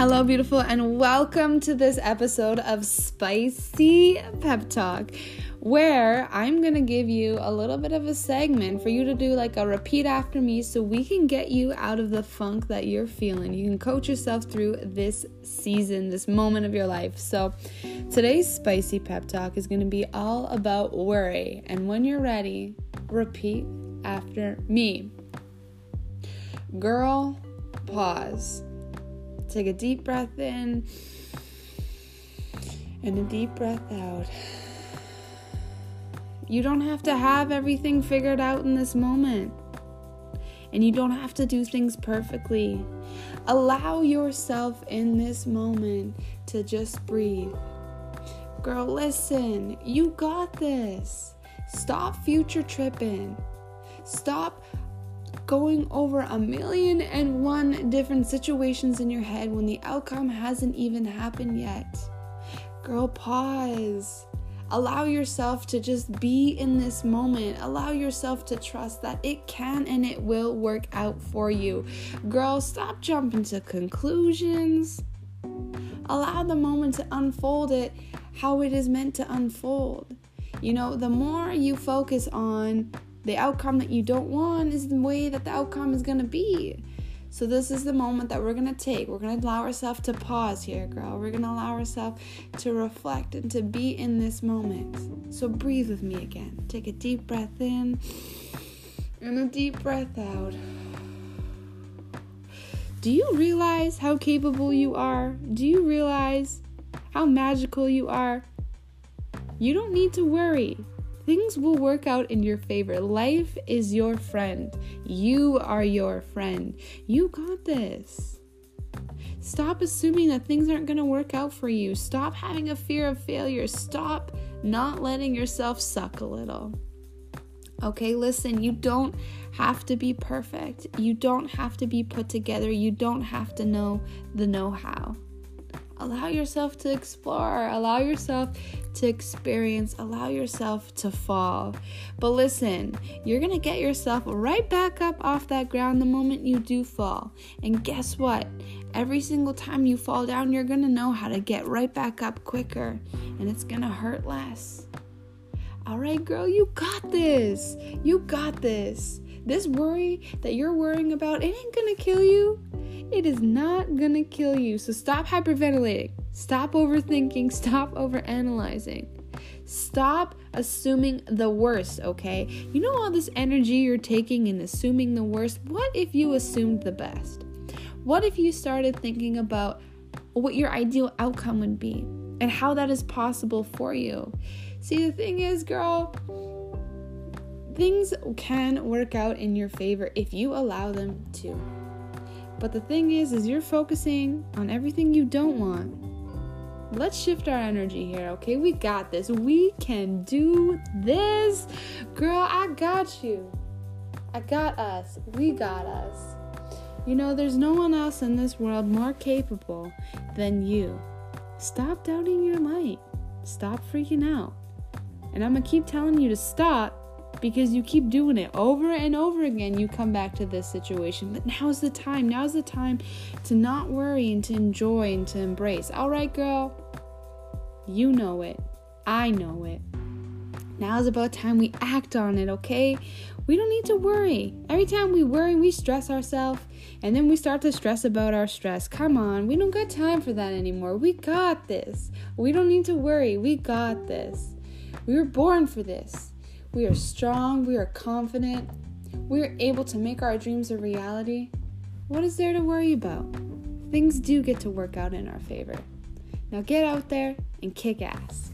Hello, beautiful, and welcome to this episode of Spicy Pep Talk, where I'm gonna give you a little bit of a segment for you to do like a repeat after me so we can get you out of the funk that you're feeling. You can coach yourself through this season, this moment of your life. So, today's Spicy Pep Talk is gonna be all about worry, and when you're ready, repeat after me. Girl, pause Take a deep breath in and a deep breath out. You don't have to have everything figured out in this moment. And you don't have to do things perfectly. Allow yourself in this moment to just breathe. Girl, listen, you got this. Stop future tripping. Stop going over a million and one different situations in your head when the outcome hasn't even happened yet. Girl, pause. Allow yourself to just be in this moment. Allow yourself to trust that it can and it will work out for you. Girl, stop jumping to conclusions. Allow the moment to unfold it how it is meant to unfold. You know, the more you focus on the outcome that you don't want is the way that the outcome is going to be. So, this is the moment that we're going to take. We're going to allow ourselves to pause here, girl. We're going to allow ourselves to reflect and to be in this moment. So, breathe with me again. Take a deep breath in and a deep breath out. Do you realize how capable you are? Do you realize how magical you are? You don't need to worry things will work out in your favor. Life is your friend. You are your friend. You got this. Stop assuming that things aren't going to work out for you. Stop having a fear of failure. Stop not letting yourself suck a little. Okay, listen, you don't have to be perfect. You don't have to be put together. You don't have to know the know how. Allow yourself to explore, allow yourself to experience, allow yourself to fall. But listen, you're gonna get yourself right back up off that ground the moment you do fall. And guess what? Every single time you fall down, you're gonna know how to get right back up quicker and it's gonna hurt less. All right, girl, you got this. You got this. This worry that you're worrying about, it ain't gonna kill you. It is not gonna kill you. So stop hyperventilating. Stop overthinking. Stop overanalyzing. Stop assuming the worst, okay? You know all this energy you're taking in assuming the worst? What if you assumed the best? What if you started thinking about what your ideal outcome would be and how that is possible for you? See, the thing is, girl, things can work out in your favor if you allow them to. But the thing is, is you're focusing on everything you don't want. Let's shift our energy here, okay? We got this. We can do this. Girl, I got you. I got us. We got us. You know, there's no one else in this world more capable than you. Stop doubting your light. Stop freaking out. And I'm to keep telling you to stop because you keep doing it over and over again. You come back to this situation. But now's the time. Now's the time to not worry and to enjoy and to embrace. All right, girl. You know it. I know it. Now is about time we act on it, okay? We don't need to worry. Every time we worry, we stress ourselves, and then we start to stress about our stress. Come on, we don't got time for that anymore. We got this. We don't need to worry. We got this. We were born for this. We are strong, we are confident, we are able to make our dreams a reality. What is there to worry about? Things do get to work out in our favor. Now get out there and kick ass.